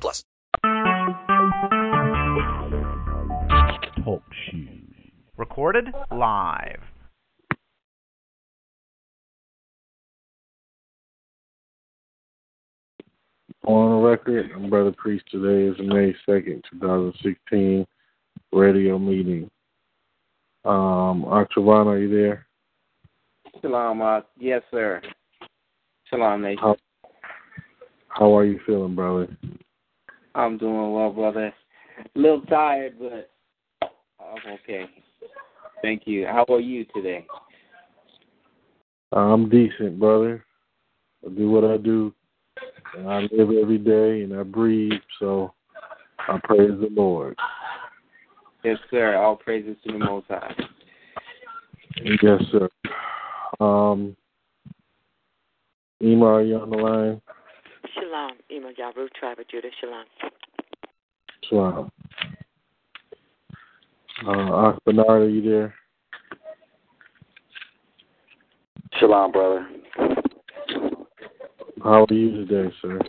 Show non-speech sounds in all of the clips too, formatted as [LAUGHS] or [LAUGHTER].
plus. Talk shoes. Recorded live. On the record, I'm Brother Priest. Today is May 2nd, 2016, radio meeting. Um, Octavan, are you there? Shalom, uh, yes, sir. Shalom, Nation. How, how are you feeling, brother? I'm doing well, brother. A little tired, but I'm okay. Thank you. How are you today? I'm decent, brother. I do what I do. And I live every day and I breathe, so I praise the Lord. Yes, sir. All praises to the Most High. Yes, sir. Um, Ema, are you on the line? Shalom. Ema Yaru, tribe of Judah. Shalom. Shalom. Uh, Bernard, are you there? Shalom, brother. How are you today, sir?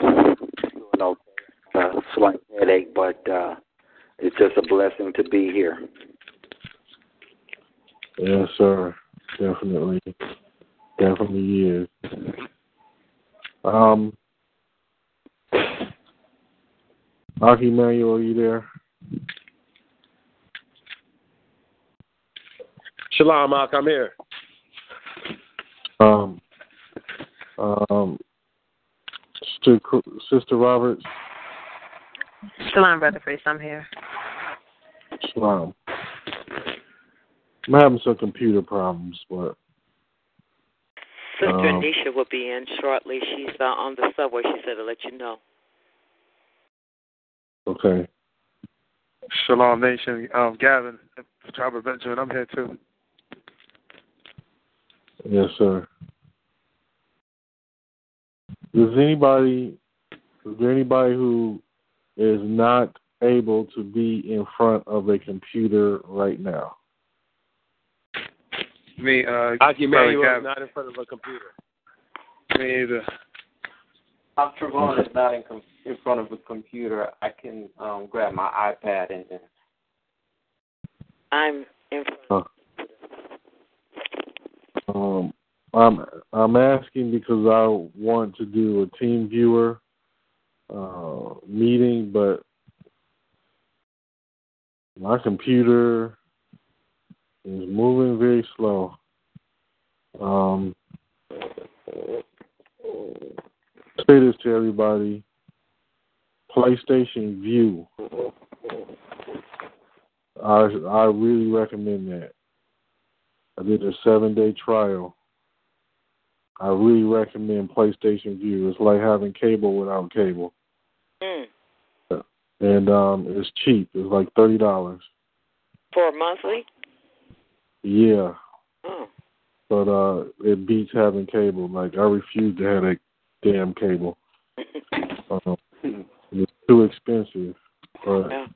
Doing okay. Uh, slight headache, but uh, it's just a blessing to be here. Yes, sir. Definitely. Definitely is. Um, Aki Manuel, are you there? Shalom, Mark, I'm here. Um, um, Sister, Sister Roberts. Shalom, Brother Priest. I'm here. Shalom. I'm having some computer problems, but Sister Um, Anisha will be in shortly. She's uh, on the subway. She said to let you know. okay. Shalom Nation. Um, Gavin, Tribe of Benjamin, I'm here too. Yes, sir. Does anybody, is there anybody who is not able to be in front of a computer right now? Me, uh, Aki Manuel Gavin. is not in front of a computer. Me either. I'm Trevon is not in, com- in front of a computer. I can um, grab my iPad and then. I'm in front. Um, I'm I'm asking because I want to do a team viewer uh, meeting, but my computer is moving very slow. Um, say this to everybody: PlayStation Vue. I I really recommend that. I did a seven day trial. I really recommend PlayStation Vue. It's like having cable without cable. Mm. And um it's cheap. It's like thirty dollars. For monthly? Yeah. Oh. But uh it beats having cable. Like I refuse to have that damn cable. [LAUGHS] Um, it's too expensive. But Yeah.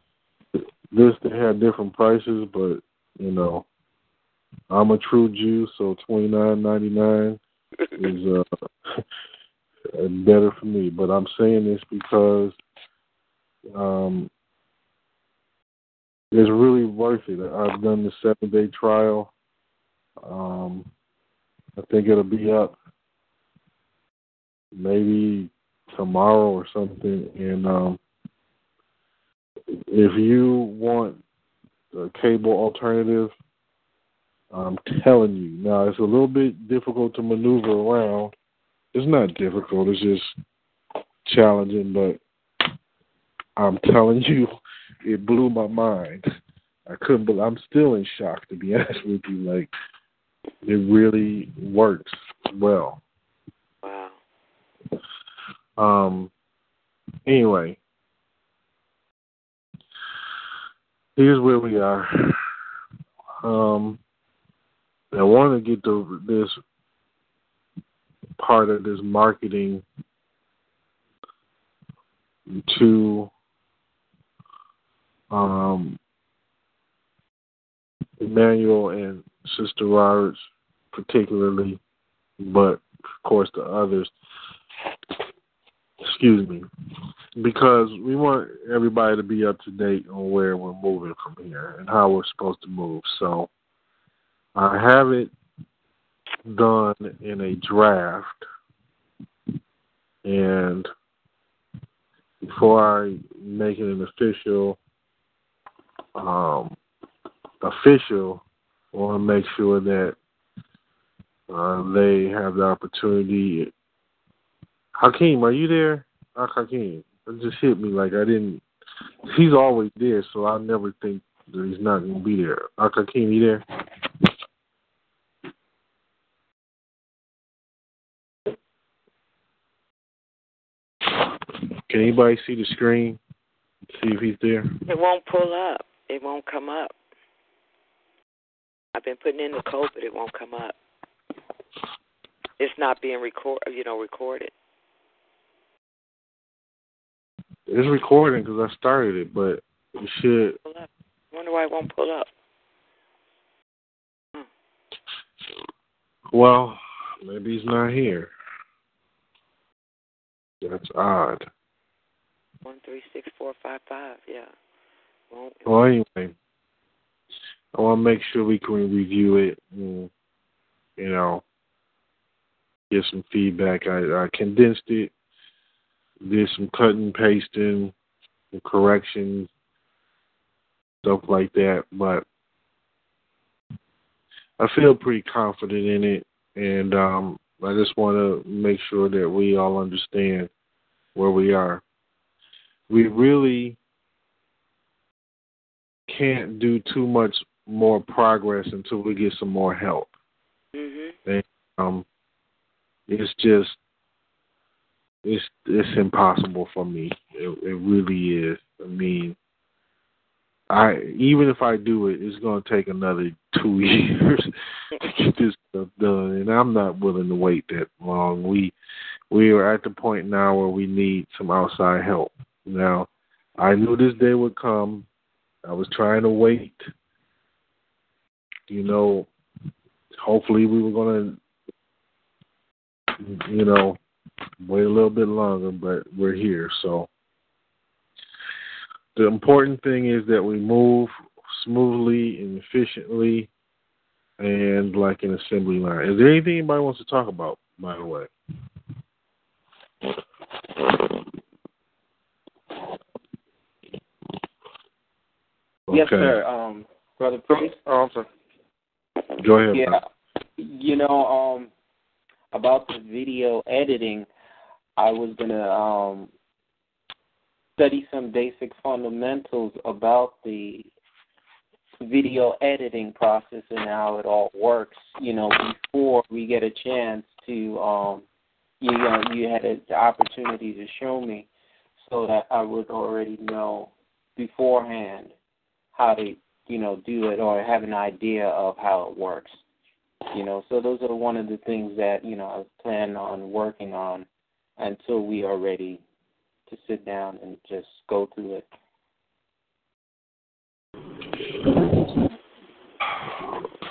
this they had different prices, but you know, I'm a true Jew, so twenty nine ninety nine is uh [LAUGHS] better for me. But I'm saying this because um it's really worth it. I've done the seven day trial. Um I think it'll be up maybe tomorrow or something and um if you want a cable alternative I'm telling you. Now it's a little bit difficult to maneuver around. It's not difficult, it's just challenging, but I'm telling [LAUGHS] you, it blew my mind. I couldn't believe I'm still in shock to be [LAUGHS] honest with you. Like it really works well. Wow. Um anyway, here's where we are. Um, I want to get the this part of this marketing to um, Emmanuel and Sister Roberts, particularly, but of course the others. Excuse me, because we want everybody to be up to date on where we're moving from here and how we're supposed to move. So I have it done in a draft, and before I make it an official, um, official, want to make sure that uh, they have the opportunity. Hakeem, are you there? Uh, Hakeem, it just hit me like I didn't. He's always there, so I never think that he's not going to be there. Uh, Hakeem, you there? Can anybody see the screen? See if he's there. It won't pull up. It won't come up. I've been putting in the code, but it won't come up. It's not being record, you know, recorded. It's recording because I started it, but it should. Pull up. I wonder why it won't pull up. Hmm. Well, maybe he's not here. That's odd. One three six four five five. Yeah. Well, anyway, I want to make sure we can review it and, you know, get some feedback. I, I condensed it, did some cutting, pasting, some corrections, stuff like that. But I feel pretty confident in it, and um, I just want to make sure that we all understand where we are. We really can't do too much more progress until we get some more help. Mm-hmm. And, um, it's just it's it's impossible for me. It, it really is. I mean, I even if I do it, it's going to take another two [LAUGHS] years to get this stuff done, and I'm not willing to wait that long. We we are at the point now where we need some outside help. Now, I knew this day would come. I was trying to wait. You know, hopefully we were going to, you know, wait a little bit longer, but we're here. So the important thing is that we move smoothly and efficiently and like an assembly line. Is there anything anybody wants to talk about, by the way? Yes, Okay. sir. Um, brother priest. Oh, I'm sorry. Go ahead. Yeah. man. You know, um, about the video editing, I was gonna um study some basic fundamentals about the video editing process and how it all works. You know, before we get a chance to, um, you know, you had a, the opportunity to show me, so that I would already know beforehand how to, you know, do it or have an idea of how it works. You know, so those are one of the things that you know I plan on working on until we are ready to sit down and just go through it.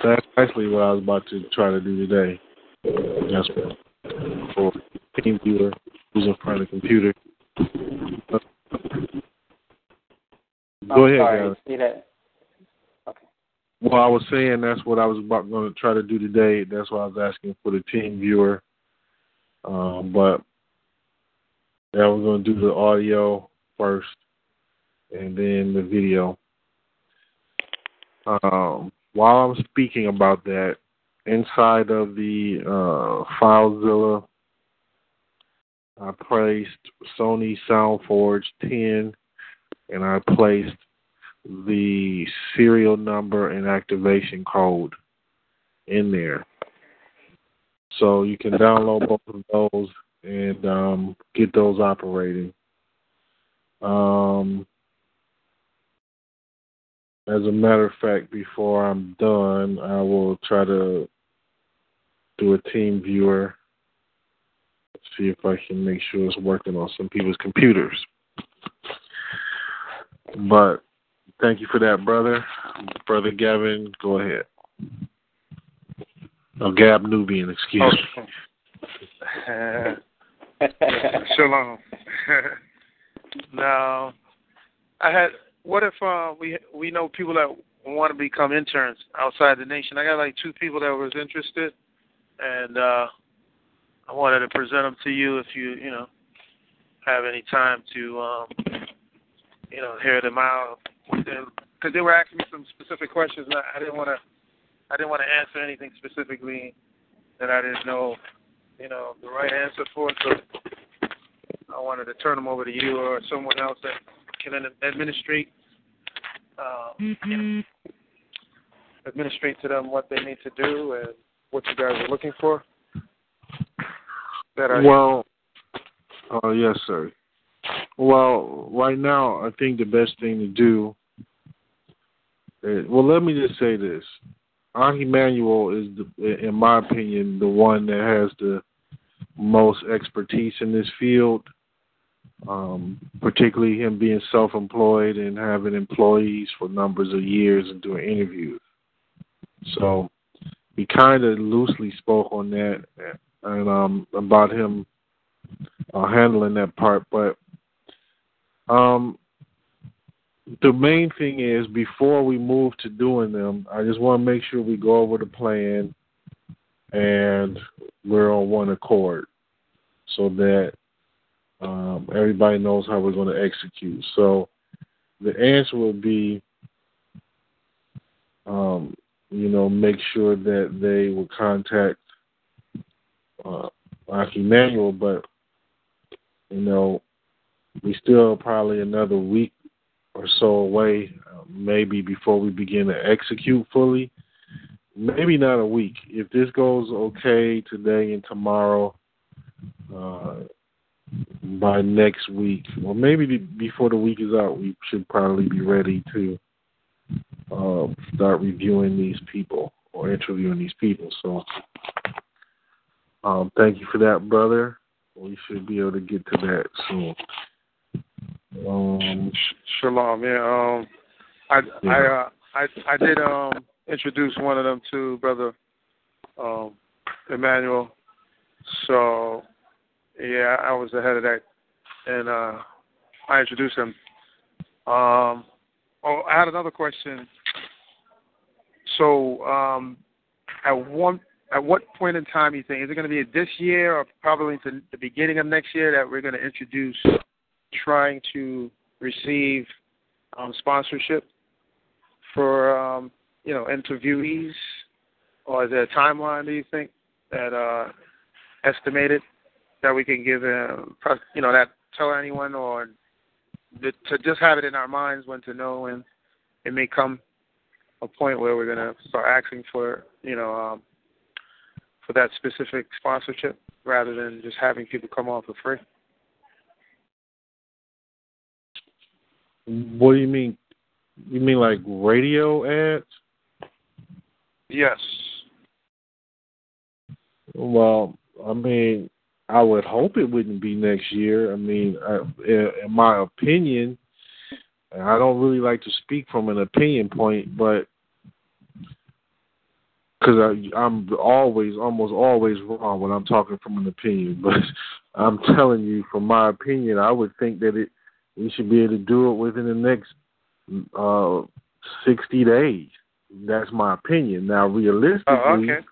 That's actually what I was about to try to do today. What for team viewer who's in front of the computer. Go I'm ahead, sorry, say that. Well, I was saying that's what I was about going to try to do today. That's why I was asking for the team viewer. Um, but yeah, we're going to do the audio first, and then the video. Um, while I'm speaking about that, inside of the uh, FileZilla, I placed Sony SoundForge 10, and I placed the serial number and activation code in there. So you can download both of those and um, get those operating. Um, as a matter of fact, before I'm done, I will try to do a team viewer, see if I can make sure it's working on some people's computers. But thank you for that, brother. Brother Gavin, go ahead. Oh, Gab Nubian, excuse me. [LAUGHS] Shalom. [LAUGHS] now, I had. What if uh, we we know people that want to become interns outside the nation? I got like two people that was interested, and uh, I wanted to present them to you if you you know have any time to um, you know hear them out because they were asking me some specific questions. And I, I didn't want to I didn't want to answer anything specifically that I didn't know you know the right answer for. So I wanted to turn them over to you or someone else that can administrate uh, administrate to them what they need to do and what you guys are looking for. That I Well, uh, yes, sir. Well, right now, I think the best thing to do. Is, well, let me just say this: Ahi Manuel is, the, in my opinion, the one that has the most expertise in this field. Um, particularly him being self-employed and having employees for numbers of years and doing interviews. So we kind of loosely spoke on that and um, about him uh, handling that part. But um, the main thing is before we move to doing them, I just want to make sure we go over the plan and we're on one accord so that um, everybody knows how we're going to execute. So the answer would be, um, you know, make sure that they will contact uh, Aki Manuel, but you know, we still probably another week or so away, uh, maybe before we begin to execute fully. Maybe not a week. If this goes okay today and tomorrow, uh, by next week, or maybe before the week is out, we should probably be ready to uh, start reviewing these people or interviewing these people. So, um, thank you for that, brother. We should be able to get to that soon. Um, Shalom. Yeah. Um, I Yeah. I uh, I I did um introduce one of them to brother um Emmanuel. So yeah, I was ahead of that, and uh I introduced him. Um, oh, I had another question. So um, at one at what point in time do you think is it going to be this year or probably into the beginning of next year that we're going to introduce trying to receive um, sponsorship for um, you know interviewees, or is there a timeline? Do you think that uh, estimated that we can give uh, you know that tell anyone or to just have it in our minds when to know when it may come a point where we're going to start asking for you know um, for that specific sponsorship rather than just having people come on for free. What do you mean? You mean like radio ads? Yes. Well, I mean, I would hope it wouldn't be next year. I mean, I, in my opinion, I don't really like to speak from an opinion point, but because I'm always, almost always wrong when I'm talking from an opinion. [LAUGHS] But I'm telling you, from my opinion, I would think that it we should be able to do it within the next uh, 60 days. That's my opinion. Now, realistically, Oh, okay.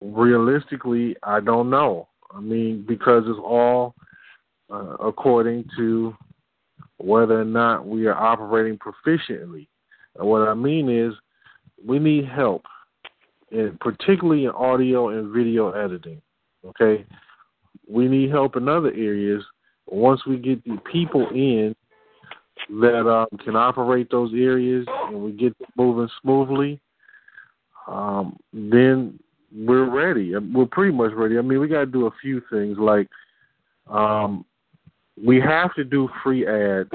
realistically, I don't know. I mean, because it's all uh, according to whether or not we are operating proficiently. And what I mean is, we need help, in, particularly in audio and video editing. Okay, we need help in other areas. Once we get the people in that um, can operate those areas and we get moving smoothly, um, then we're ready. We're pretty much ready. I mean, we got to do a few things like um, we have to do free ads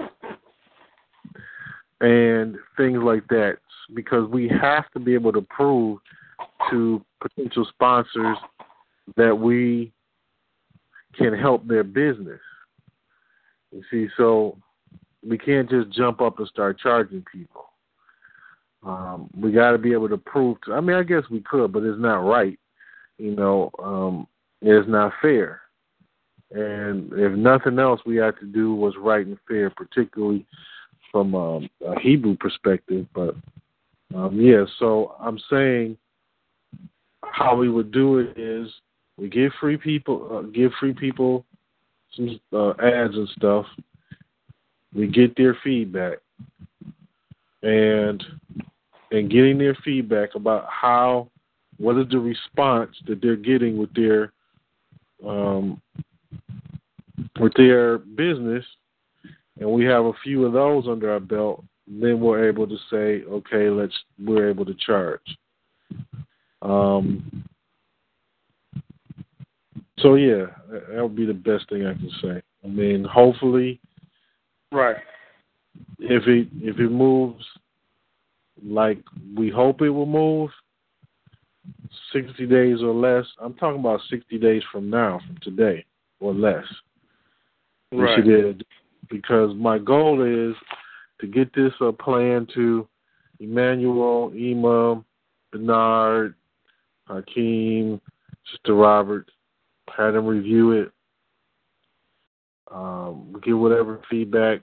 and things like that because we have to be able to prove to potential sponsors that we can help their business. You see, so we can't just jump up and start charging people. Um, we got to be able to prove. To, I mean, I guess we could, but it's not right. You know, um, it's not fair. And if nothing else, we had to do was right and fair, particularly from um, a Hebrew perspective. But um, yeah, so I'm saying how we would do it is we give free people uh, give free people some uh, ads and stuff. We get their feedback, and and getting their feedback about how what is the response that they're getting with their um, with their business, and we have a few of those under our belt, then we're able to say, okay, let's we're able to charge. Um, so yeah, that would be the best thing I can say. I mean, hopefully, right. If it if it moves like we hope it will move, sixty days or less. I'm talking about sixty days from now, from today or less. Right. Because my goal is to get this uh, plan to Emmanuel, Ema, Bernard, Hakeem, Sister Robert, had them review it, um, give whatever feedback,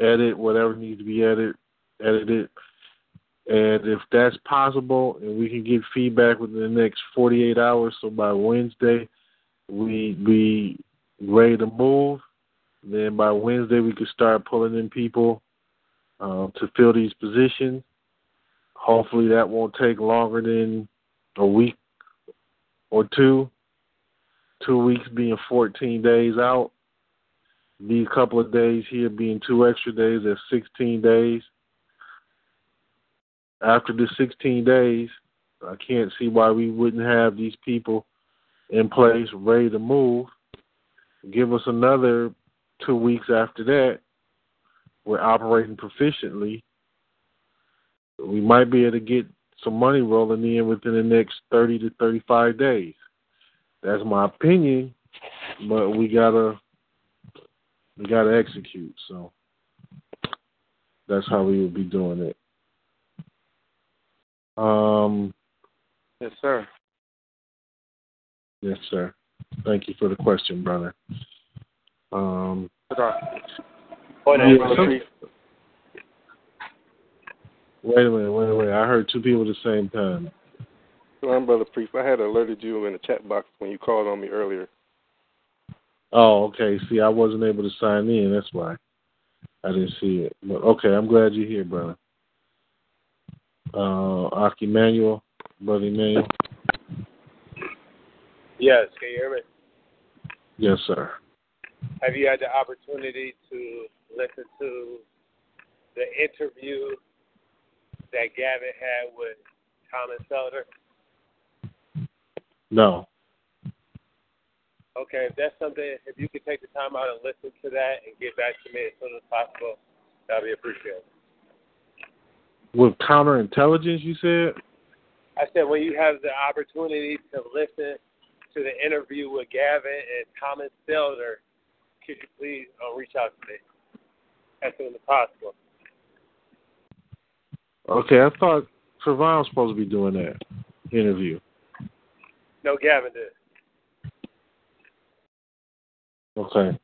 edit whatever needs to be edited, edited. And if that's possible and we can get feedback within the next 48 hours, so by Wednesday, we be ready to move. Then by Wednesday, we could start pulling in people uh, to fill these positions. Hopefully, that won't take longer than a week or two. Two weeks being 14 days out. these couple of days here being two extra days. That's 16 days. After the 16 days, I can't see why we wouldn't have these people in place, ready to move. Give us another two weeks after that. We're operating proficiently. We might be able to get some money rolling in within the next 30 to 35 days. That's my opinion, but we gotta we gotta execute. So that's how we would be doing it. Um, yes, sir. Yes, sir. Thank you for the question, brother. Um, Wait a yeah, minute. some- wait a minute, wait a minute. I heard two people at the same time. I'm Brother Priest. I had alerted you in the chat box when you called on me earlier. Oh, okay. See, I wasn't able to sign in. That's why I didn't see it. But okay, I'm glad you're here, brother. Uh, Aki Emmanuel, brother Emmanuel. Yes, can you hear me? Yes, sir. Have you had the opportunity to listen to the interview that Gavin had with Thomas Felder? No. Okay, if that's something, if you could take the time out and listen to that and get back to me as soon as possible, that'd be appreciated. With counterintelligence, you said? I said when you have the opportunity to listen to the interview with Gavin and Thomas Felder, could you please uh, reach out to me as soon as possible? Okay, I thought Trevon was supposed to be doing that interview. No, Gavin did. Okay.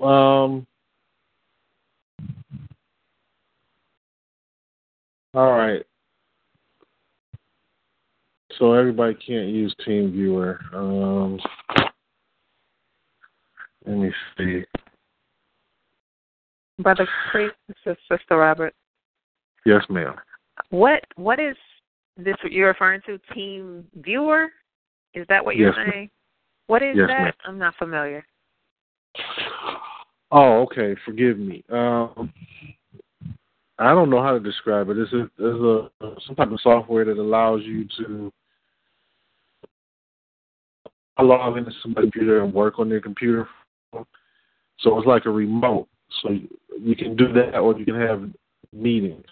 Um. All right. So everybody can't use TeamViewer. Um, let me see. Brother Priest, this is Sister Robert. Yes, ma'am. What what is this what you're referring to? Team Viewer? Is that what you're Yes, saying? What is Yes, that? ma'am. I'm not familiar. Oh, okay. Forgive me. Um, I don't know how to describe it. It's a, it's a some type of software that allows you to log into somebody's computer and work on their computer. So it's like a remote. So you can do that, or you can have meetings.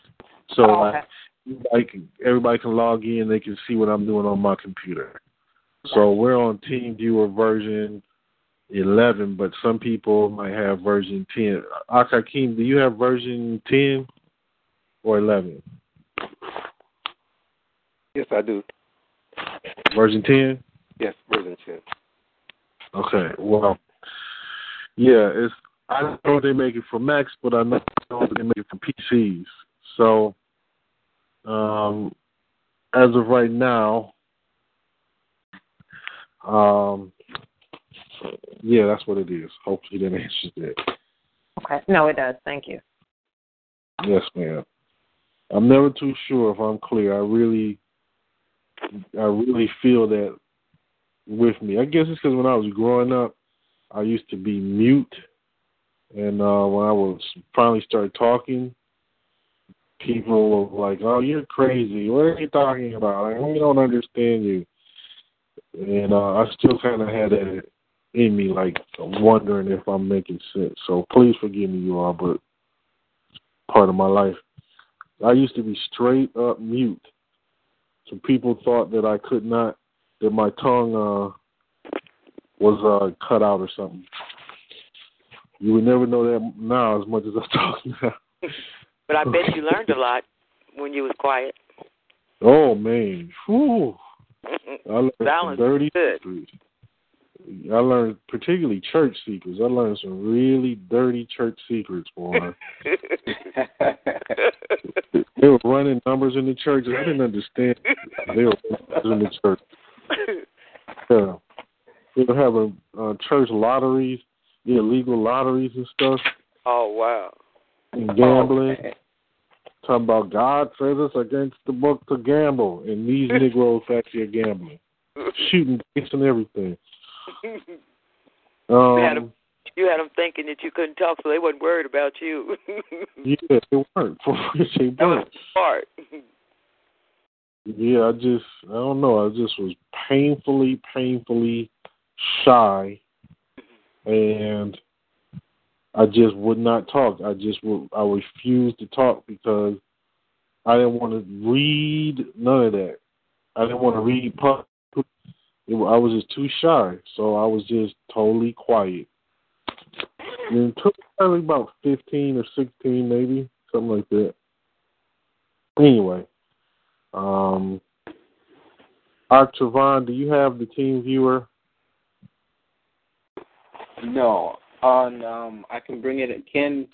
So Oh, like, everybody can, everybody can log in. They can see what I'm doing on my computer. So we're on TeamViewer version 11, but some people might have version 10. Akakim, do you have version 10 or 11? Yes, I do. Version 10? Yes, version 10. Okay. Well, yeah, it's I don't know if they make it for Macs, but I know they make it for PCs. So, um, as of right now, um, yeah, that's what it is. Hopefully, that answers that. Okay. No, it does. Thank you. Yes, ma'am. I'm never too sure if I'm clear. I really, I really feel that with me. I guess it's because when I was growing up, I used to be mute, and uh when I was finally started talking, people were like, "Oh, you're crazy. What are you talking about? Like, we don't understand you." And uh I still kind of had that in me, like wondering if I'm making sense. So please forgive me, you all, but part of my life. I used to be straight up mute. So people thought that I could not, that my tongue uh, was uh, cut out or something. You would never know that now as much as I [LAUGHS] talk now. But I bet you learned a lot when you was quiet. Oh man, Whew. I learned Balance dirty good. secrets. I learned particularly church secrets. I learned some really dirty church secrets, boy. [LAUGHS] they were running numbers in the church. I didn't understand. They were running numbers in the church. Yeah. They were having uh, church lotteries, illegal lotteries and stuff, oh wow. And gambling. Talking about God says it's against the book to gamble, and these [LAUGHS] Negroes actually are gambling, shooting dice and everything. you had Um, them. You had them thinking that you couldn't talk, so they wasn't worried about you. [LAUGHS] yeah, they weren't. [LAUGHS] they that was weren't. smart. Yeah, I just I don't know. I just was painfully, painfully shy, and I just would not talk. I just would I refused to talk because I didn't want to read none of that. I didn't want to read. It, I was just too shy, so I was just totally quiet. And it took probably about fifteen or sixteen, maybe something like that. Anyway. Um, Artravon, do you have the team viewer? No, on um, I can bring it. Can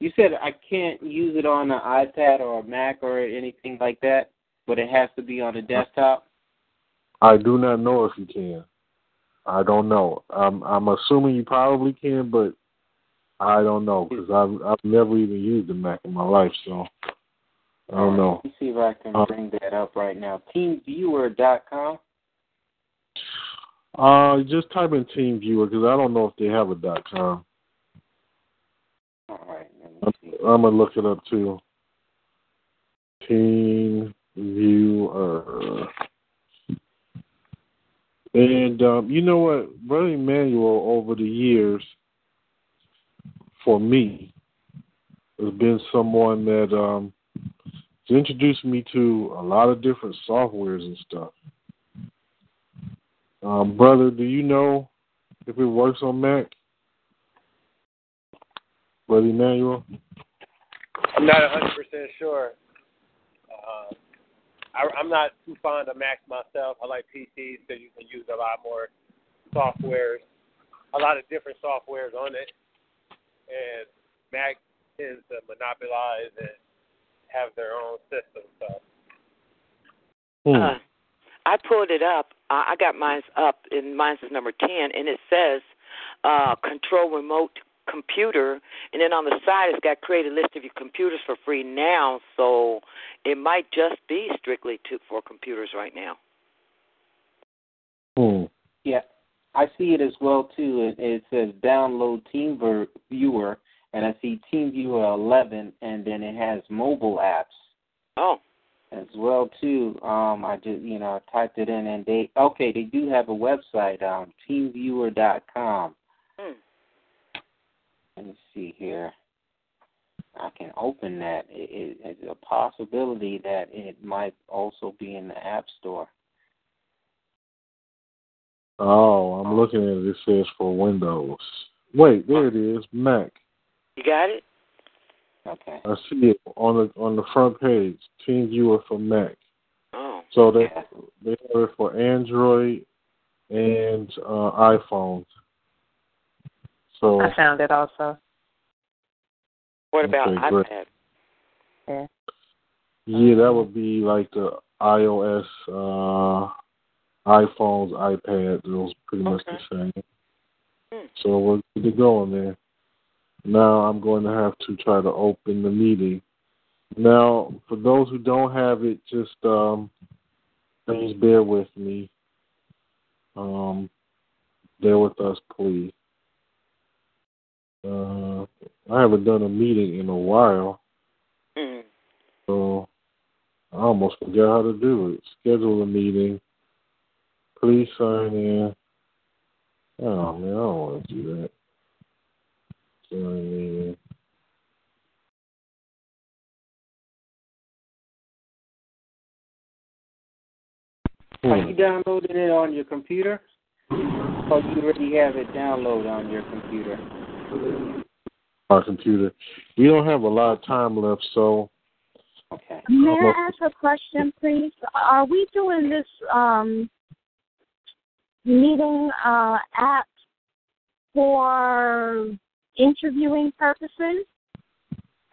you said I can't use it on an iPad or a Mac or anything like that, but it has to be on a desktop. I do not know if you can. I don't know. I'm I'm assuming you probably can, but I don't know because I've I've never even used a Mac in my life, so I don't know. Let me see if I can Uh, bring that up right now. TeamViewer.com. Uh, just type in Team Viewer because I don't know if they have a dot com. All right. I'm, gonna look it up too. Team Viewer. And um, you know what, Brother Emmanuel, over the years, for me, has been someone that um, has introduced me to a lot of different softwares and stuff. Um, brother, do you know if it works on Mac? Brother Emmanuel? I'm not 100 percent sure. Uh, I, I'm not too fond of Macs myself. I like PCs because you can use a lot more softwares, a lot of different softwares on it, and Mac tends to monopolize and have their own system. So Hmm. Uh, I pulled it up. I I got mine's up, and mine's is number ten, and it says uh, control remote computer, and then on the side it's got create a list of your computers for free now. So it might just be strictly to for computers right now. Hmm. Yeah, I see it as well too. It, it says download Team Viewer, and I see Team Viewer 11, and then it has mobile apps Oh, as well too. Um, I just you know typed it in and they okay they do have a website um teamviewer.com. Hmm. Let me see here. I can open that. It, it, it's a possibility that it might also be in the App Store. Oh, I'm looking at it. It says for Windows. Wait, there it is. Mac. You got it? Okay. I see it on the on the front page. Team Viewer for Mac. Oh. So they they have it for Android and uh, iPhones. So I found it also. What about Okay, great. iPad? Yeah. yeah, that would be like the iOS, uh, iPhones, iPad. Those pretty much the same. Hmm. So we're good to go on there. Now I'm going to have to try to open the meeting. Now, for those who don't have it, just um, please bear with me. Um, bear with us, please. Uh, I haven't done a meeting in a while, Hmm. so I almost forgot how to do it. Schedule a meeting. Please sign in. Oh man, I don't want to do that. Sign in. Are you downloading it on your computer? Or you already have it downloaded on your computer? Our computer. We don't have a lot of time left, so Okay. May I ask a question, please? Are we doing this um, meeting uh, app for interviewing purposes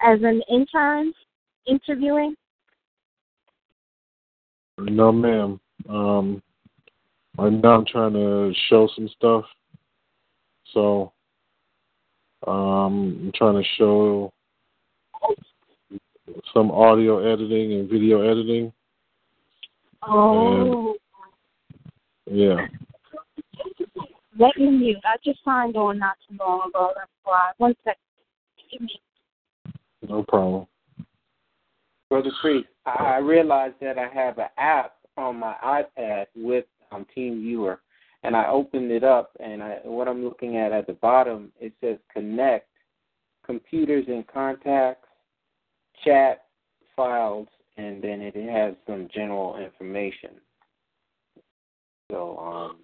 as an intern interviewing? no, ma'am. Um, right now I'm trying to show some stuff, so um, I'm trying to show some audio editing and video editing. Oh, Yeah. Let me mute. I just signed on not too long ago. That's why. One second. Give me. No problem. Brother Priest, I I realized that I have an app on my iPad with um, Team Viewer, and I opened it up, and I, what I'm looking at at the bottom it says connect, computers and contacts, chat, files, and then it has some general information. So, um,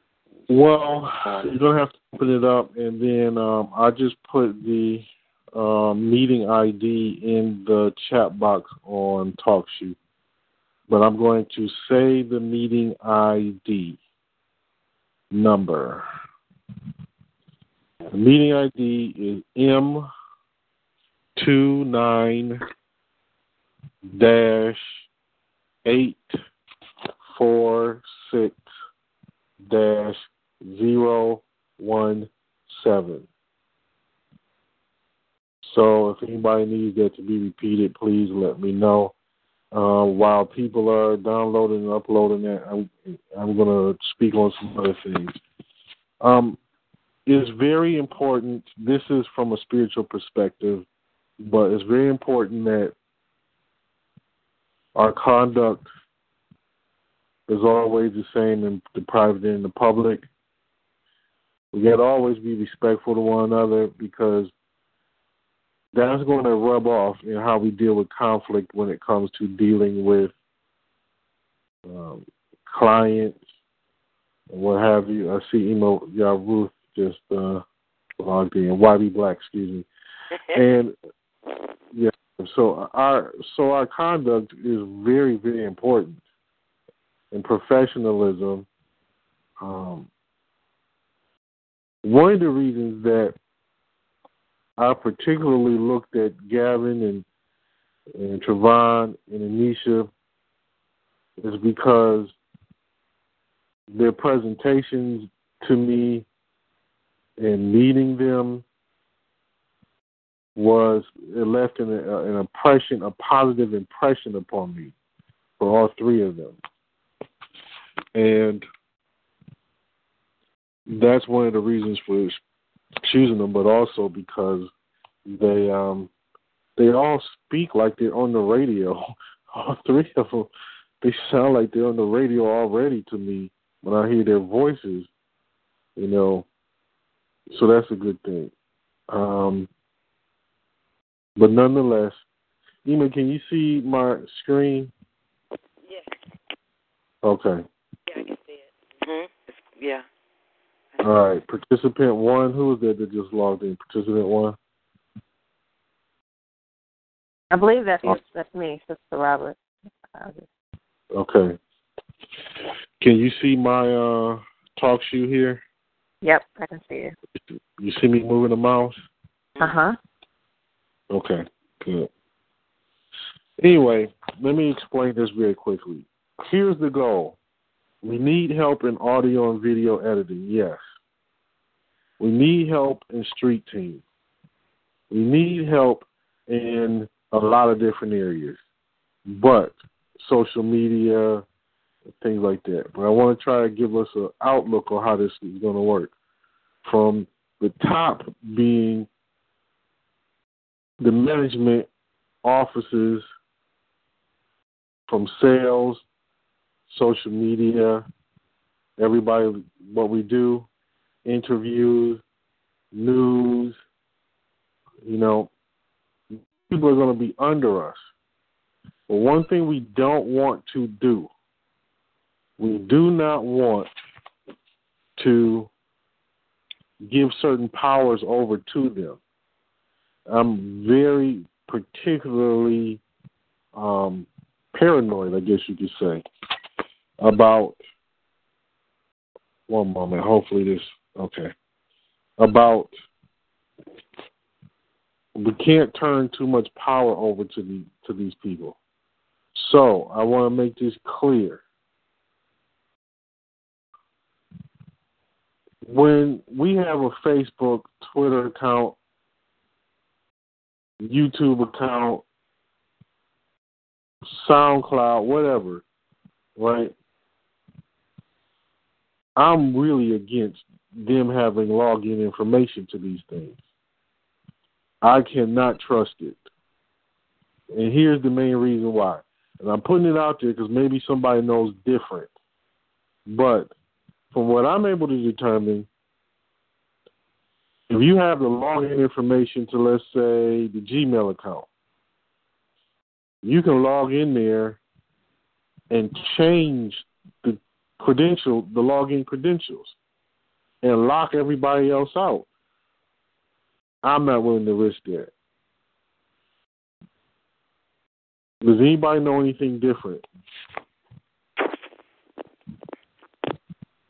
Well, you're gonna have to open it up, and then um, I just put the um, meeting ID in the chat box on TalkShoe, but I'm going to say the meeting ID number. The meeting ID is M two nine dash eight four six dash zero one seven. So if anybody needs that to be repeated, please let me know. Uh, while people are downloading and uploading that, I'm I'm going to speak on some other things. Um, it's very important. This is from a spiritual perspective, but it's very important that our conduct is always the same in the private and the public. We got to always be respectful to one another because that's going to rub off in how we deal with conflict when it comes to dealing with um, clients and what have you. I see Ema Yaru just uh, logged in. YB Black, excuse me. [LAUGHS] and yeah, so our so our conduct is very very important in professionalism. Um, one of the reasons that I particularly looked at Gavin and and Trevon and Anisha is because their presentations to me and meeting them was it left an, an impression, a positive impression upon me for all three of them, and that's one of the reasons for choosing them, but also because they um they all speak like they're on the radio. [LAUGHS] All three of them they sound like they're on the radio already to me when I hear their voices. You know, so that's a good thing. Um, but nonetheless, Ema, can you see my screen? Yes. Okay. Yeah, I can see it. hmm Yeah. All right. Participant one, who is that that just logged in? Participant one. I believe that's that's me, Sister Robert. Okay. Can you see my uh talk shoe here? Yep, I can see it. You see me moving the mouse? Uh huh. Okay, good. Anyway, let me explain this very quickly. Here's the goal. We need help in audio and video editing, yes. We need help in street team. We need help in a lot of different areas. But social media, things like that. But I want to try to give us an outlook on how this is going to work. From the top being the management offices, from sales, social media, everybody, what we do, interviews, news, you know, people are going to be under us. But one thing we don't want to do, we do not want to give certain powers over to them. I'm very particularly um, paranoid, I guess you could say, about one moment. Hopefully, this okay. About we can't turn too much power over to the to these people. So I want to make this clear. When we have a Facebook, Twitter account, YouTube account, SoundCloud, whatever, right? I'm really against them having login information to these things. I cannot trust it. And here's the main reason why. And I'm putting it out there because maybe somebody knows different. But from what I'm able to determine, if you have the login information to, let's say, the Gmail account, you can log in there and change credential, the login credentials, and lock everybody else out. I'm not willing to risk that. Does anybody know anything different?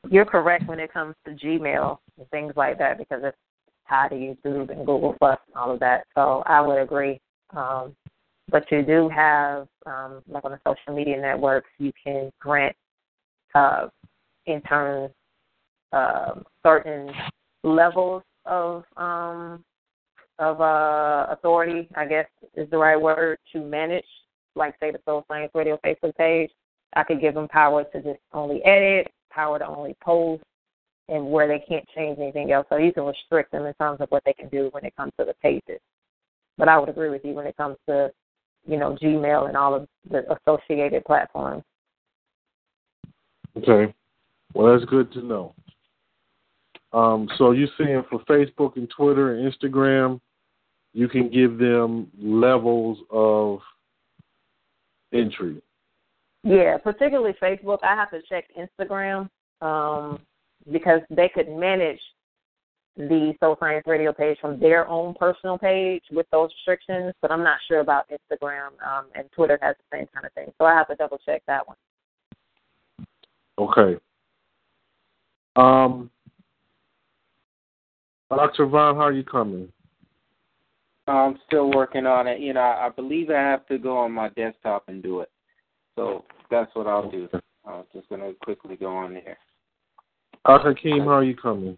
You're correct when it comes to Gmail and things like that because it's tied to YouTube and Google Plus and all of that. So I would agree. Um, but you do have, um, like on the social media networks, you can grant uh, interns uh, certain levels of um, of uh, authority, I guess is the right word, to manage like say the Soul Science Radio Facebook page, I could give them power to just only edit, power to only post, and where they can't change anything else. So you can restrict them in terms of what they can do when it comes to the pages. But I would agree with you when it comes to, you know, Gmail and all of the associated platforms. Okay. Well, that's good to know. Um, so you're saying for Facebook and Twitter and Instagram, you can give them levels of entry. Yeah, particularly Facebook. I have to check Instagram um, because they could manage the Soul Science Radio page from their own personal page with those restrictions, but I'm not sure about Instagram um, and Twitter has the same kind of thing. So I have to double check that one. Okay. Um, Dr. Vaughn, how are you coming? I'm still working on it. You know, I believe I have to go on my desktop and do it. So that's what I'll do. I'm just going to quickly go on there. Dr. Keem, how are you coming?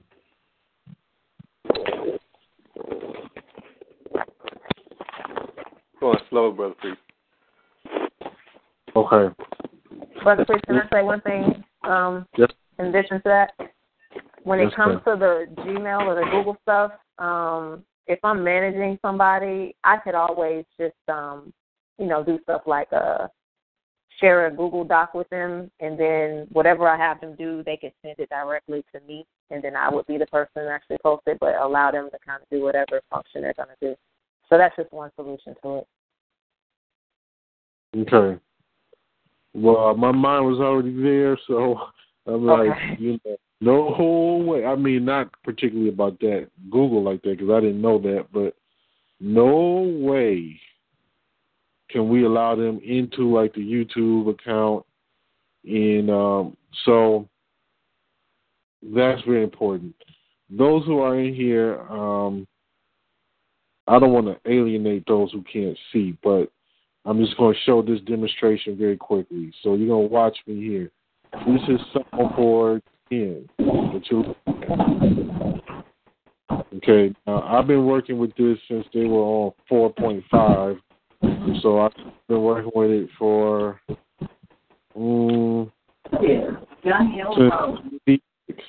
Going slow, brother, please. Okay. Brother, please, can I say one thing um, Yes. in addition to that? When it Yes, comes to the Gmail or the Google stuff, um, if I'm managing somebody, I could always just, um, you know, do stuff like uh, share a Google Doc with them, and then whatever I have them do, they can send it directly to me, and then I would be the person to actually post it, but allow them to kind of do whatever function they're going to do. So that's just one solution to it. Okay. Well, my mind was already there, so I'm like, Okay. you know, no whole way. I mean, not particularly about that Google like that because I didn't know that, but no way can we allow them into like the YouTube account, and um, so that's very important. Those who are in here, um, I don't want to alienate those who can't see, but I'm just going to show this demonstration very quickly. So you're going to watch me here. This is SoundForge 10. that Okay, now I've been working with this since they were on 4.5. So I've been working with it for um, since 96.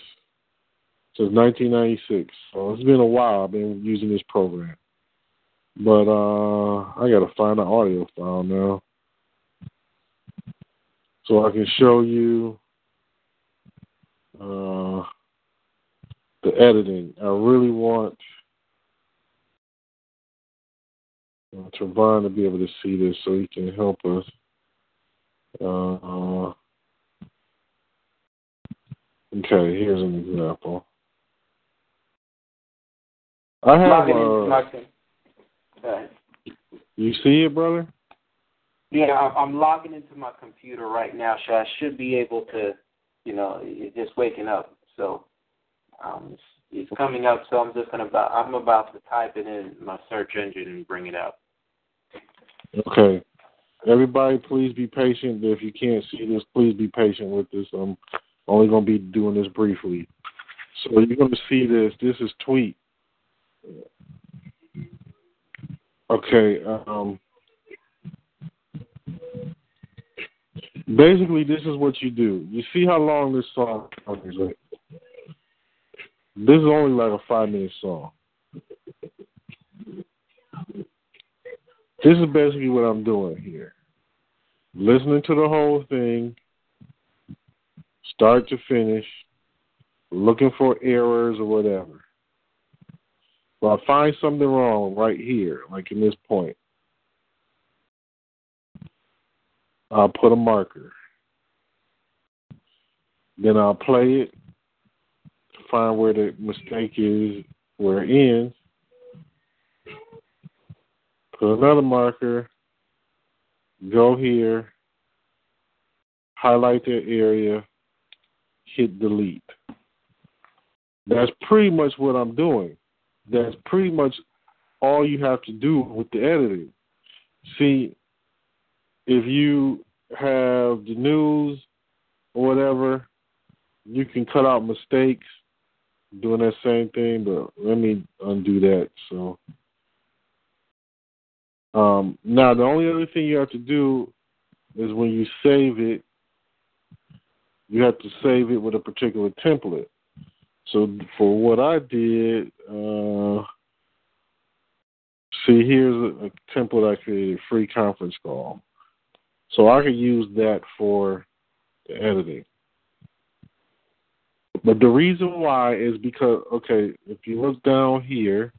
Since 1996. So it's been a while I've been using this program. But uh I gotta find an audio file now. So I can show you uh the editing. I really want uh, Trevon to be able to see this so he can help us. Uh, okay, here's an example. I have into you see it, brother? Yeah, I'm- I'm logging into my computer right now, so I should be able to, you know, it's just waking up. So um, it's, it's coming up. So I'm just gonna about I'm about to type it in my search engine and bring it up. Okay. Everybody, please be patient. If you can't see this, please be patient with this. I'm only going to be doing this briefly. So you're going to see this. This is tweet. Okay. Um, basically, this is what you do. You see how long this song is? This is only like a five minute song. This is basically what I'm doing here. Listening to the whole thing, start to finish, looking for errors or whatever. Well, I find something wrong right here, like in this point. I'll put a marker. Then I'll play it, find where the mistake is, where it ends. Put another marker, go here, highlight that area, hit delete. That's pretty much what I'm doing. That's pretty much all you have to do with the editing. See, if you have the news or whatever, you can cut out mistakes doing that same thing, but let me undo that. So um, now the only other thing you have to do is when you save it, you have to save it with a particular template. So for what I did, uh, see here's a, a template I created, free conference call. So I could use that for the editing. But the reason why is because okay, if you look down here,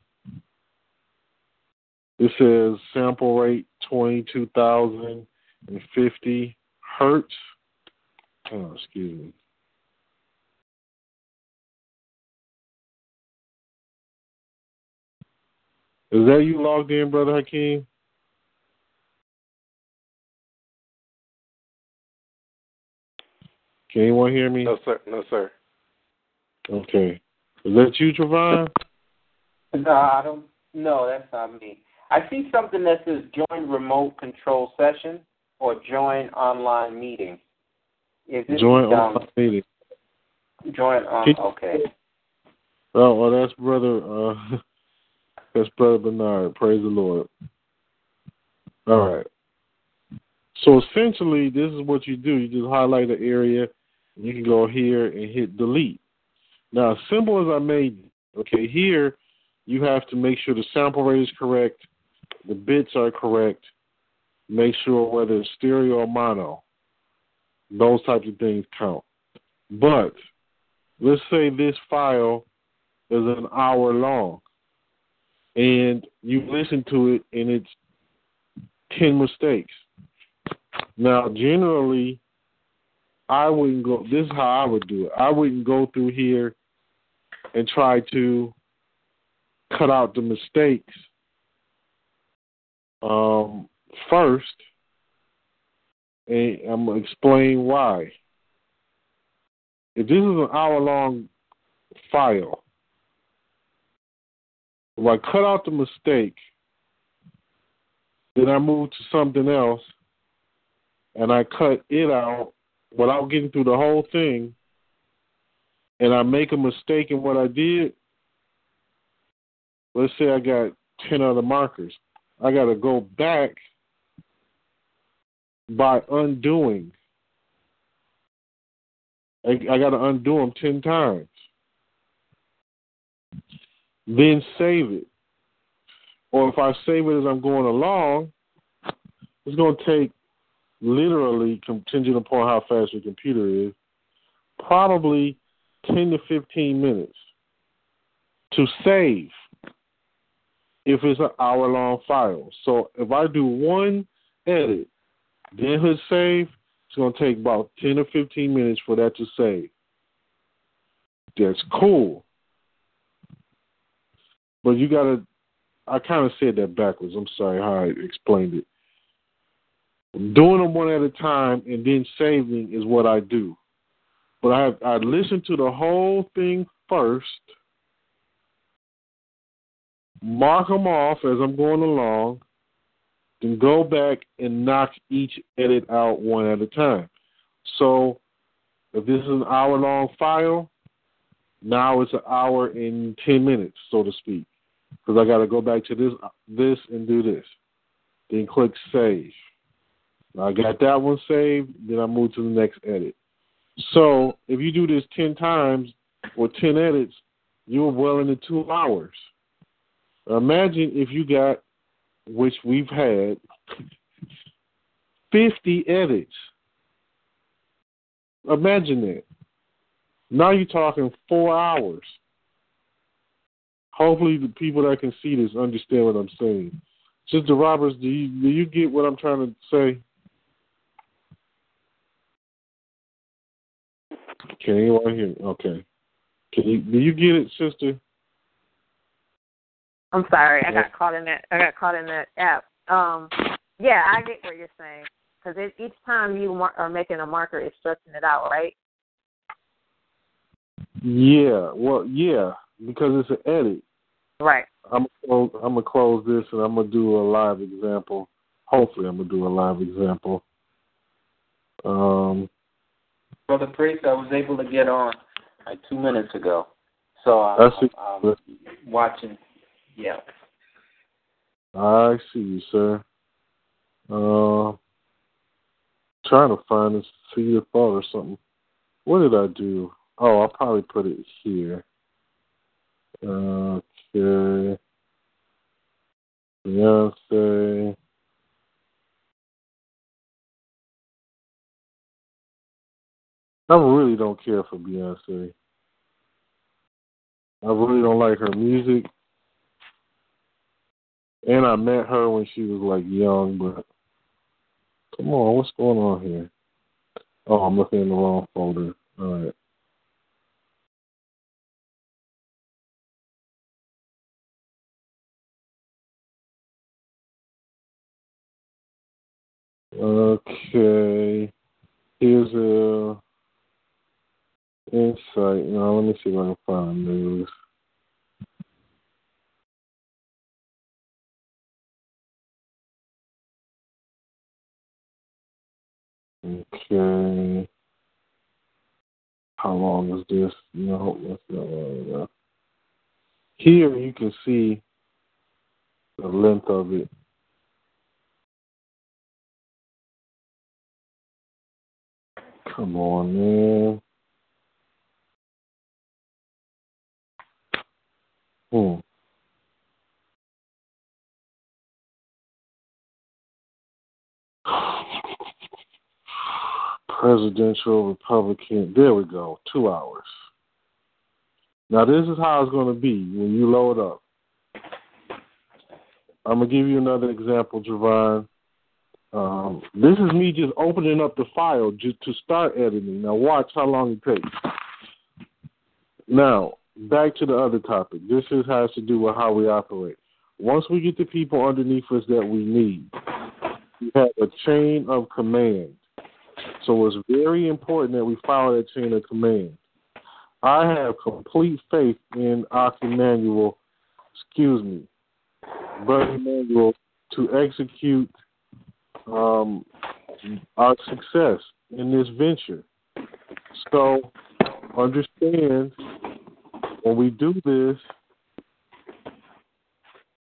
it says sample rate twenty two thousand and fifty hertz. Oh, excuse me. Is that you logged in, brother Hakeem? Can anyone hear me? No, sir. No, sir. Okay. Is that you, Trevon? No, I don't. No, that's not me. I see something that says join remote control session or join online meeting. Is it Join um, online meeting. Join on. Can- Okay. Oh, well, that's brother. Uh, [LAUGHS] that's brother Bernard. Praise the Lord. All right. So essentially, this is what you do. You just highlight the area. And you can go here and hit delete. Now, as simple as I made, okay, here you have to make sure the sample rate is correct, the bits are correct. Make sure whether it's stereo or mono. Those types of things count. But let's say this file is an hour long and you listen to it and it's 10 mistakes. Now, generally, I wouldn't go, this is how I would do it. I wouldn't go through here and try to cut out the mistakes um, first, and I'm going to explain why. If this is an hour long file, if I cut out the mistake, then I move to something else and I cut it out without getting through the whole thing and I make a mistake in what I did, let's say I got 10 other markers. I got to go back by undoing. I, I got to undo them 10 times. Then save it. Or if I save it as I'm going along, it's going to take literally, contingent upon how fast your computer is, probably 10 to 15 minutes to save if it's an hour long file. So if I do one edit, then hit save, it's going to take about 10 or 15 minutes for that to save. That's cool. But you got to, I kind of said that backwards. I'm sorry how I explained it. Doing them one at a time and then saving is what I do. But I have, I listen to the whole thing first, mark them off as I'm going along, then go back and knock each edit out one at a time. So if this is an hour long file, now it's an hour and ten minutes, so to speak, because I got to go back to this, this, and do this. Then click save. I got that one saved. Then I move to the next edit. So if you do this 10 times or 10 edits, you're well into two hours. Imagine if you got, which we've had, 50 edits. Imagine that. Now you're talking four hours. Hopefully, the people that can see this understand what I'm saying. Sister Roberts, do you do you get what I'm trying to say? Can anyone hear me? Okay. Can you do you get it, sister? I'm sorry, I got caught in that. I got caught in that app. Um, yeah, I get what you're saying because each time you mar- are making a marker, it's stretching it out, right? Yeah. Well, yeah, because it's an edit. Right. I'm gonna, I'm gonna close this and I'm gonna do a live example. Hopefully, I'm gonna do a live example. Um, Brother Priest, I was able to get on like two minutes ago, so I'm, That's I'm, I'm watching. Yeah. I see you, sir. Uh, trying to find this see your thought or something. What did I do? Oh, I'll probably put it here. Okay. Beyonce. I really don't care for Beyonce. I really don't like her music. And I met her when she was like young, but come on, what's going on here? Oh, I'm looking in the wrong folder. All right. Okay. Here's a insight. Now let me see if I can find news. Okay. How long is this? No, that's not long. Here you can see the length of it. Come on, man. Hmm. Presidential Republican. There we go. Two hours. Now this is how it's going to be when you load up. I'm gonna give you another example, Javon. Um, this is me just opening up the file just to start editing. Now watch how long it takes. Now back to the other topic. This is has to do with how we operate. Once we get the people underneath us that we need, we have a chain of command. So it's very important that we follow that chain of command. I have complete faith in Aki Manuel, excuse me, Brother Manuel, to execute um, our success in this venture. So understand when we do this,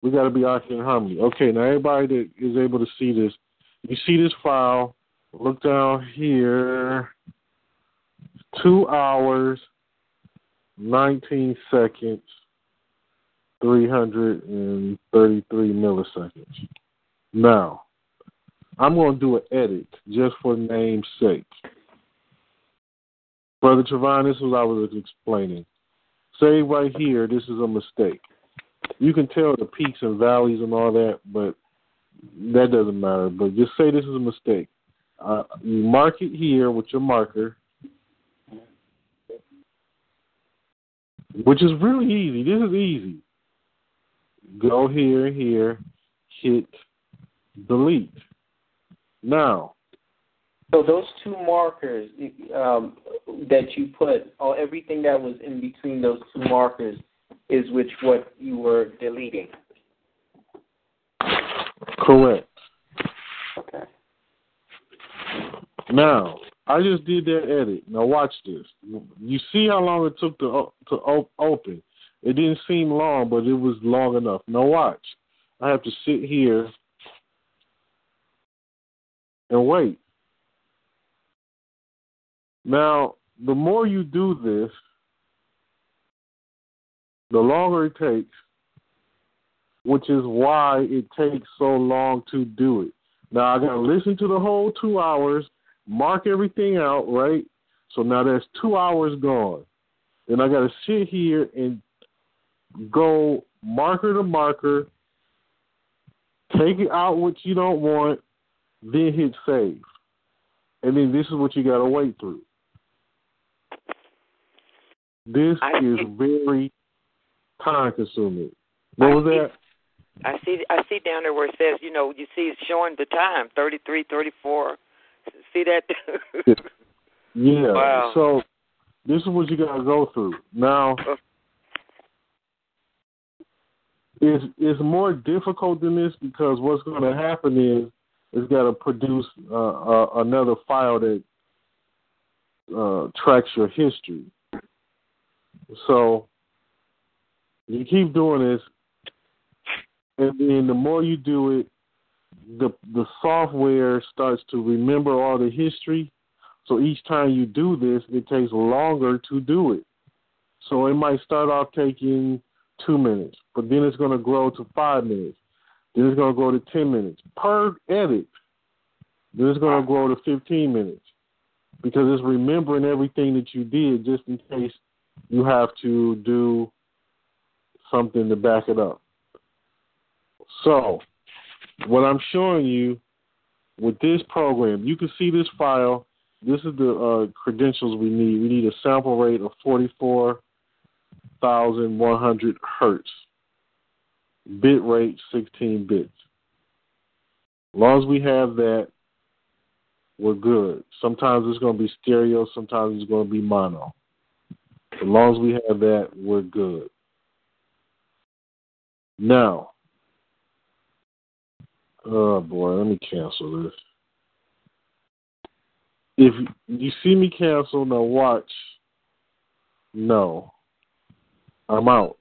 we got to be acting in harmony. Okay, now everybody that is able to see this, you see this file. Look down here. Two hours, 19 seconds, 333 milliseconds. Now, I'm going to do an edit just for name's sake. Brother Trevon, this is what I was explaining. Say right here, this is a mistake. You can tell the peaks and valleys and all that, but that doesn't matter. But just say this is a mistake. Uh, you mark it here with your marker, which is really easy. This is easy. Go here, here, hit delete. Now, so those two markers um, that you put, or everything that was in between those two markers, is which what you were deleting. Correct. Okay. Now, I just did that edit. Now watch this. You see how long it took to to open. It didn't seem long, but it was long enough. Now watch. I have to sit here and wait. Now, the more you do this, the longer it takes, which is why it takes so long to do it. Now, I got to listen to the whole two hours, mark everything out, right? So now there's two hours gone. Then I got to sit here and go marker to marker, take it out what you don't want, then hit save. And then this is what you got to wait through. This is very time consuming. What was that? I see. I see down there where it says, you know, you see it's showing the time thirty three, thirty four. See that? [LAUGHS] yeah. Wow. So this is what you got to go through. Now, oh. it's it's more difficult than this because what's going to happen is it's got to produce uh, uh, another file that uh, tracks your history. So you keep doing this, and then the more you do it, the the software starts to remember all the history. So each time you do this, it takes longer to do it. So it might start off taking two minutes, but then it's going to grow to five minutes. Then it's going to go to 10 minutes per edit. Then it's going to grow to 15 minutes because it's remembering everything that you did just in case you have to do something to back it up. So, what I'm showing you with this program, you can see this file. This is the uh, credentials we need. We need a sample rate of 44,100 hertz. Bit rate 16 bits. As long as we have that, we're good. Sometimes it's going to be stereo, sometimes it's going to be mono. As long as we have that, we're good. Now, oh boy, let me cancel this. If you see me cancel, now watch. No. I'm out.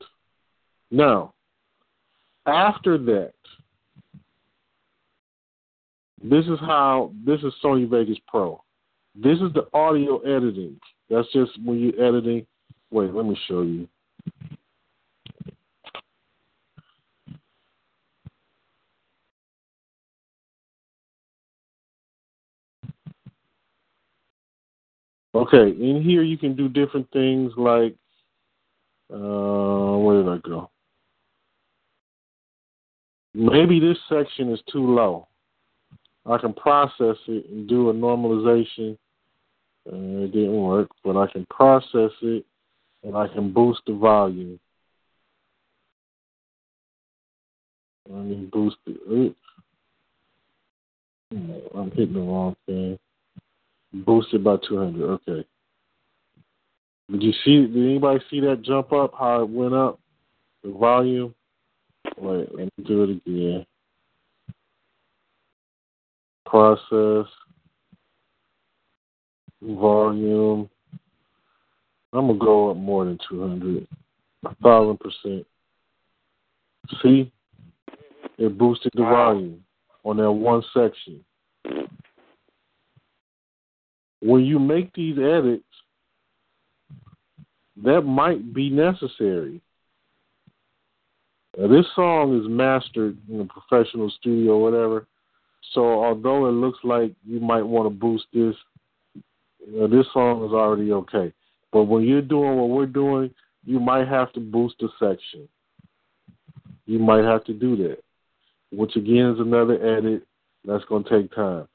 Now, after that, this is how this is Sony Vegas Pro. This is the audio editing. That's just when you're editing. Wait, let me show you. Okay, in here you can do different things like uh where did I go? Maybe this section is too low. I can process it and do a normalization. Uh, it didn't work, but I can process it and I can boost the volume. Let me boost it. Oops. I'm hitting the wrong thing. Boosted by 200. Okay. Did you see? Did anybody see that jump up? How it went up? The volume. Wait, let me do it again. Process. Volume. I'm gonna go up more than 200. A thousand percent. See? It boosted the volume on that one section. When you make these edits, that might be necessary. Now, this song is mastered in a professional studio or whatever. So although it looks like you might want to boost this, you know, this song is already okay. But when you're doing what we're doing, you might have to boost a section. You might have to do that, which again is another edit that's going to take time.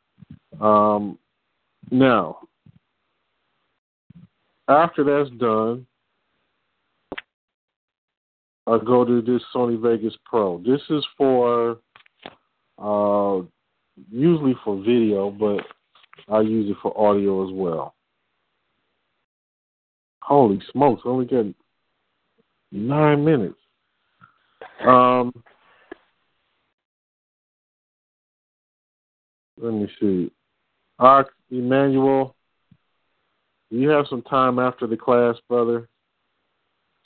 Um, now, after that's done, I go to this Sony Vegas Pro. This is for uh, usually for video, but I use it for audio as well. Holy smokes! Only got nine minutes. Um, let me see. Ark Emmanuel, you have some time after the class, brother?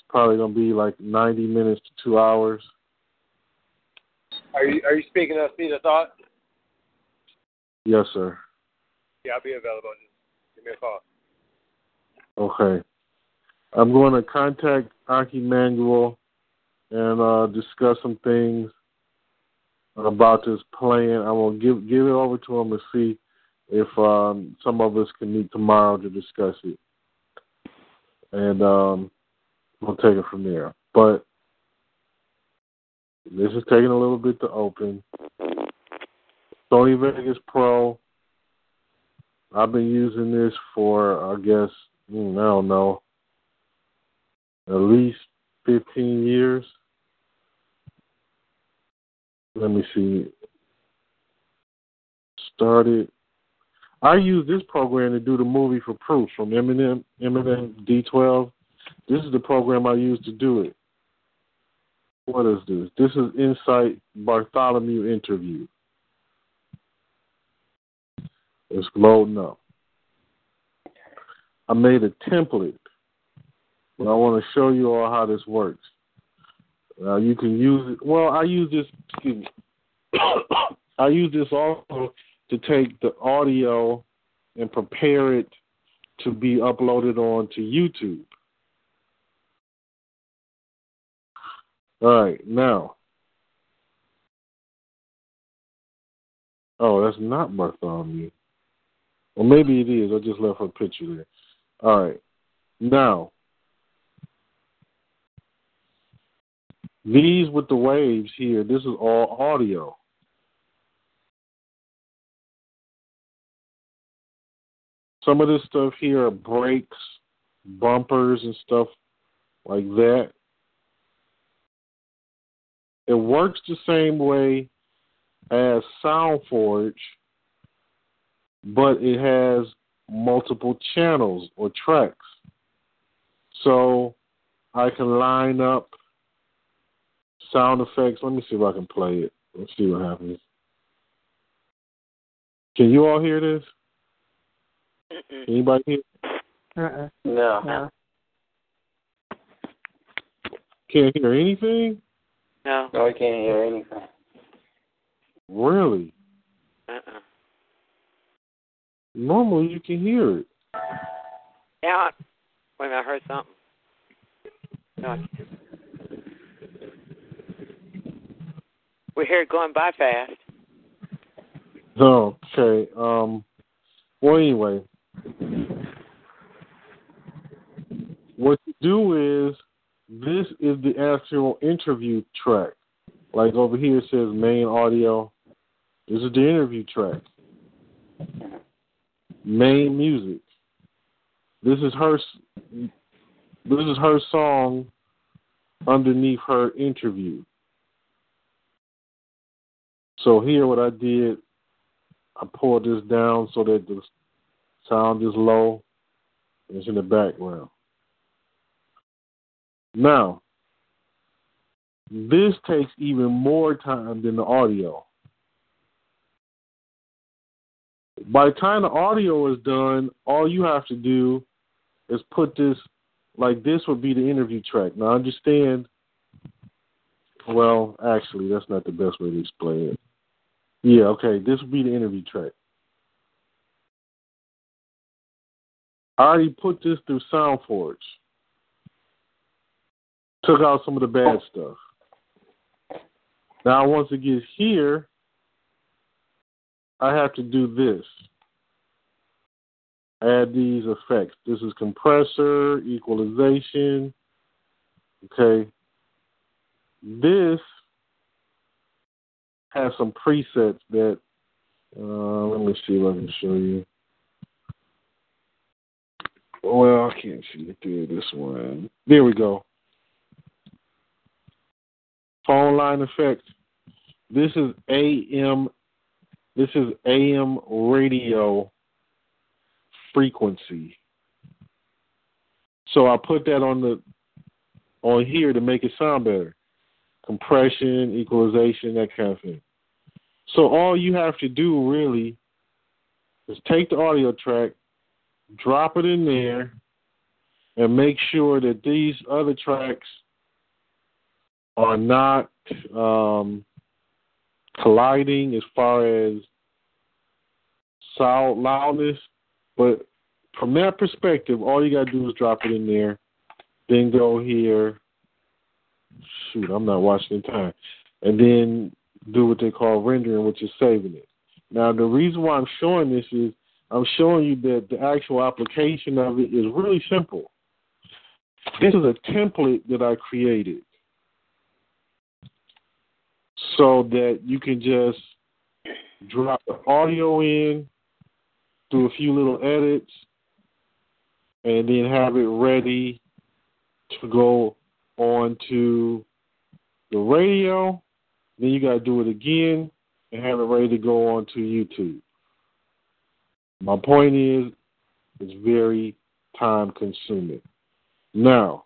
Probably gonna be like ninety minutes to two hours. Are you are you speaking of speed of thought? Yes, sir. Yeah, I'll be available. Just give me a call. Okay. I'm going to contact Aki Manuel and uh, discuss some things about this plan. I will give give it over to him to see if um, some of us can meet tomorrow to discuss it, and um, we'll take it from there. But this is taking a little bit to open. Sony Vegas Pro. I've been using this for, I guess, mm, I don't know, at least 15 years. Let me see. Started. I use this program to do the movie for proof from Eminem, Eminem D12. This is the program I use to do it. What is this? This is Insight Bartholomew interview. It's loading up. I made a template, but I want to show you all how this works. Now you can use it. Well, I use this. Excuse me. [COUGHS] I use this also to take the audio and prepare it to be uploaded onto YouTube. All right, now. Oh, that's not Bartholomew. Well, maybe it is. I just left her picture there. All right. Now, these with the waves here, this is all audio. Some of this stuff here are brakes, bumpers, and stuff like that. It works the same way as SoundForge, but it has multiple channels or tracks. So I can line up sound effects. Let me see if I can play it. Let's see what happens. Can you all hear this? Mm-mm. Anybody hear? Uh-uh. No. No. Can't hear anything? No. No, I can't hear anything. Really? Uh-uh. Normally you can hear it. Yeah. Wait a minute, I heard something. No. We hear it going by fast. Okay. Um. Well, anyway, what you do is this is the actual interview track. Like over here it says main audio. This is the interview track. Main music. This is her. This is her song underneath her interview. So here, what I did, I pulled this down so that the sound is low. It's in the background. Now, this takes even more time than the audio. By the time the audio is done, all you have to do is put this like this would be the interview track. Now understand well, actually that's not the best way to explain it. Yeah, okay, this would be the interview track. I already put this through SoundForge. Took out some of the bad stuff. Now once it gets here, I have to do this. Add these effects. This is compressor, equalization. Okay. This has some presets that, uh, let me see if I can show you. Well, I can't see it through this one. There we go. Phone line effect. This is AM this is AM radio frequency. So I put that on the on here to make it sound better. Compression, equalization, that kind of thing. So all you have to do really is take the audio track, drop it in there, and make sure that these other tracks are not um, colliding as far as sound loudness. But from that perspective, all you gotta do is drop it in there, then go here. Shoot, I'm not watching the time, and then do what they call rendering, which is saving it. Now, the reason why I'm showing this is I'm showing you that the actual application of it is really simple. This is a template that I created so that you can just drop the audio in, do a few little edits, and then have it ready to go on to the radio. Then you got to do it again and have it ready to go on to YouTube. My point is, it's very time consuming. Now,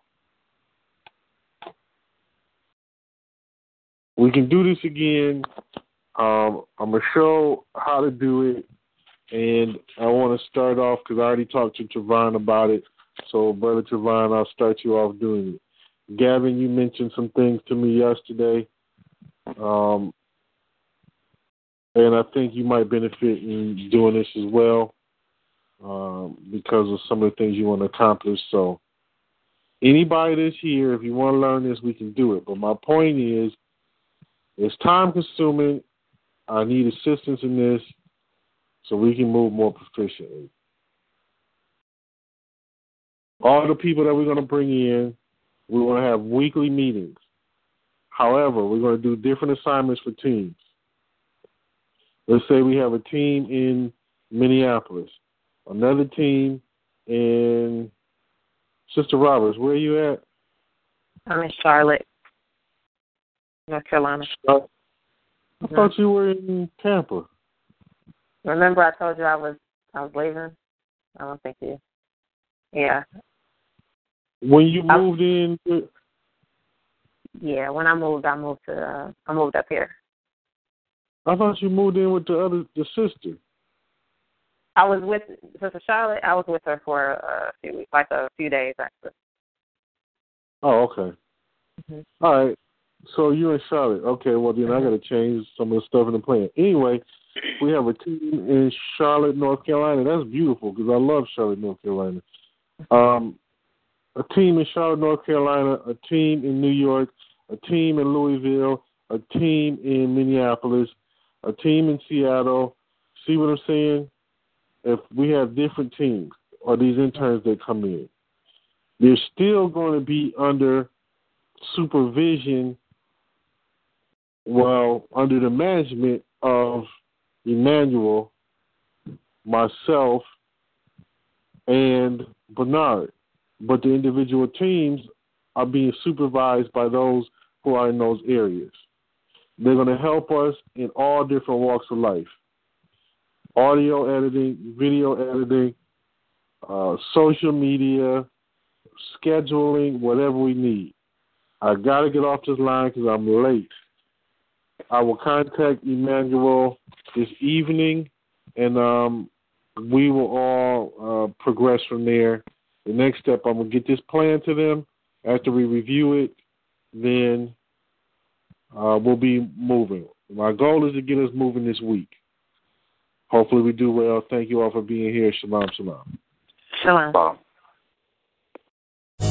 we can do this again. Um, I'm gonna show how to do it, and I want to start off because I already talked to Travon about it. So, brother Travon, I'll start you off doing it. Gavin, you mentioned some things to me yesterday, um, and I think you might benefit in doing this as well um, because of some of the things you want to accomplish. So, anybody that's here, if you want to learn this, we can do it. But my point is it's time consuming. I need assistance in this so we can move more proficiently. All the people that we're going to bring in, we're going to have weekly meetings. However, we're going to do different assignments for teams. Let's say we have a team in Minneapolis, another team in Sister Roberts. Where are you at? I'm in Charlotte. North Carolina. I thought you were in Tampa. Remember, I told you I was I was leaving. I don't think you. Yeah. When you moved I, in. To... Yeah, when I moved, I moved to uh, I moved up here. I thought you moved in with the other the sister. I was with Sister Charlotte. I was with her for a few weeks, like a few days actually. Oh, okay. Mm-hmm. All right. So you're in Charlotte. Okay, well then I got to change some of the stuff in the plan. Anyway, we have a team in Charlotte, North Carolina. That's beautiful because I love Charlotte, North Carolina. Um, a team in Charlotte, North Carolina, a team in New York, a team in Louisville, a team in Minneapolis, a team in Seattle. See what I'm saying? If we have different teams or these interns that come in. they're still going to be under supervision, well, under the management of Emmanuel, myself, and Bernard. But the individual teams are being supervised by those who are in those areas. They're going to help us in all different walks of life audio editing, video editing, uh, social media, scheduling, whatever we need. I got to get off this line because I'm late. I will contact Emmanuel this evening, and um, we will all uh, progress from there. The next step, I'm going to get this plan to them. After we review it, then uh, we'll be moving. My goal is to get us moving this week. Hopefully, we do well. Thank you all for being here. Shalom, shalom. Shalom.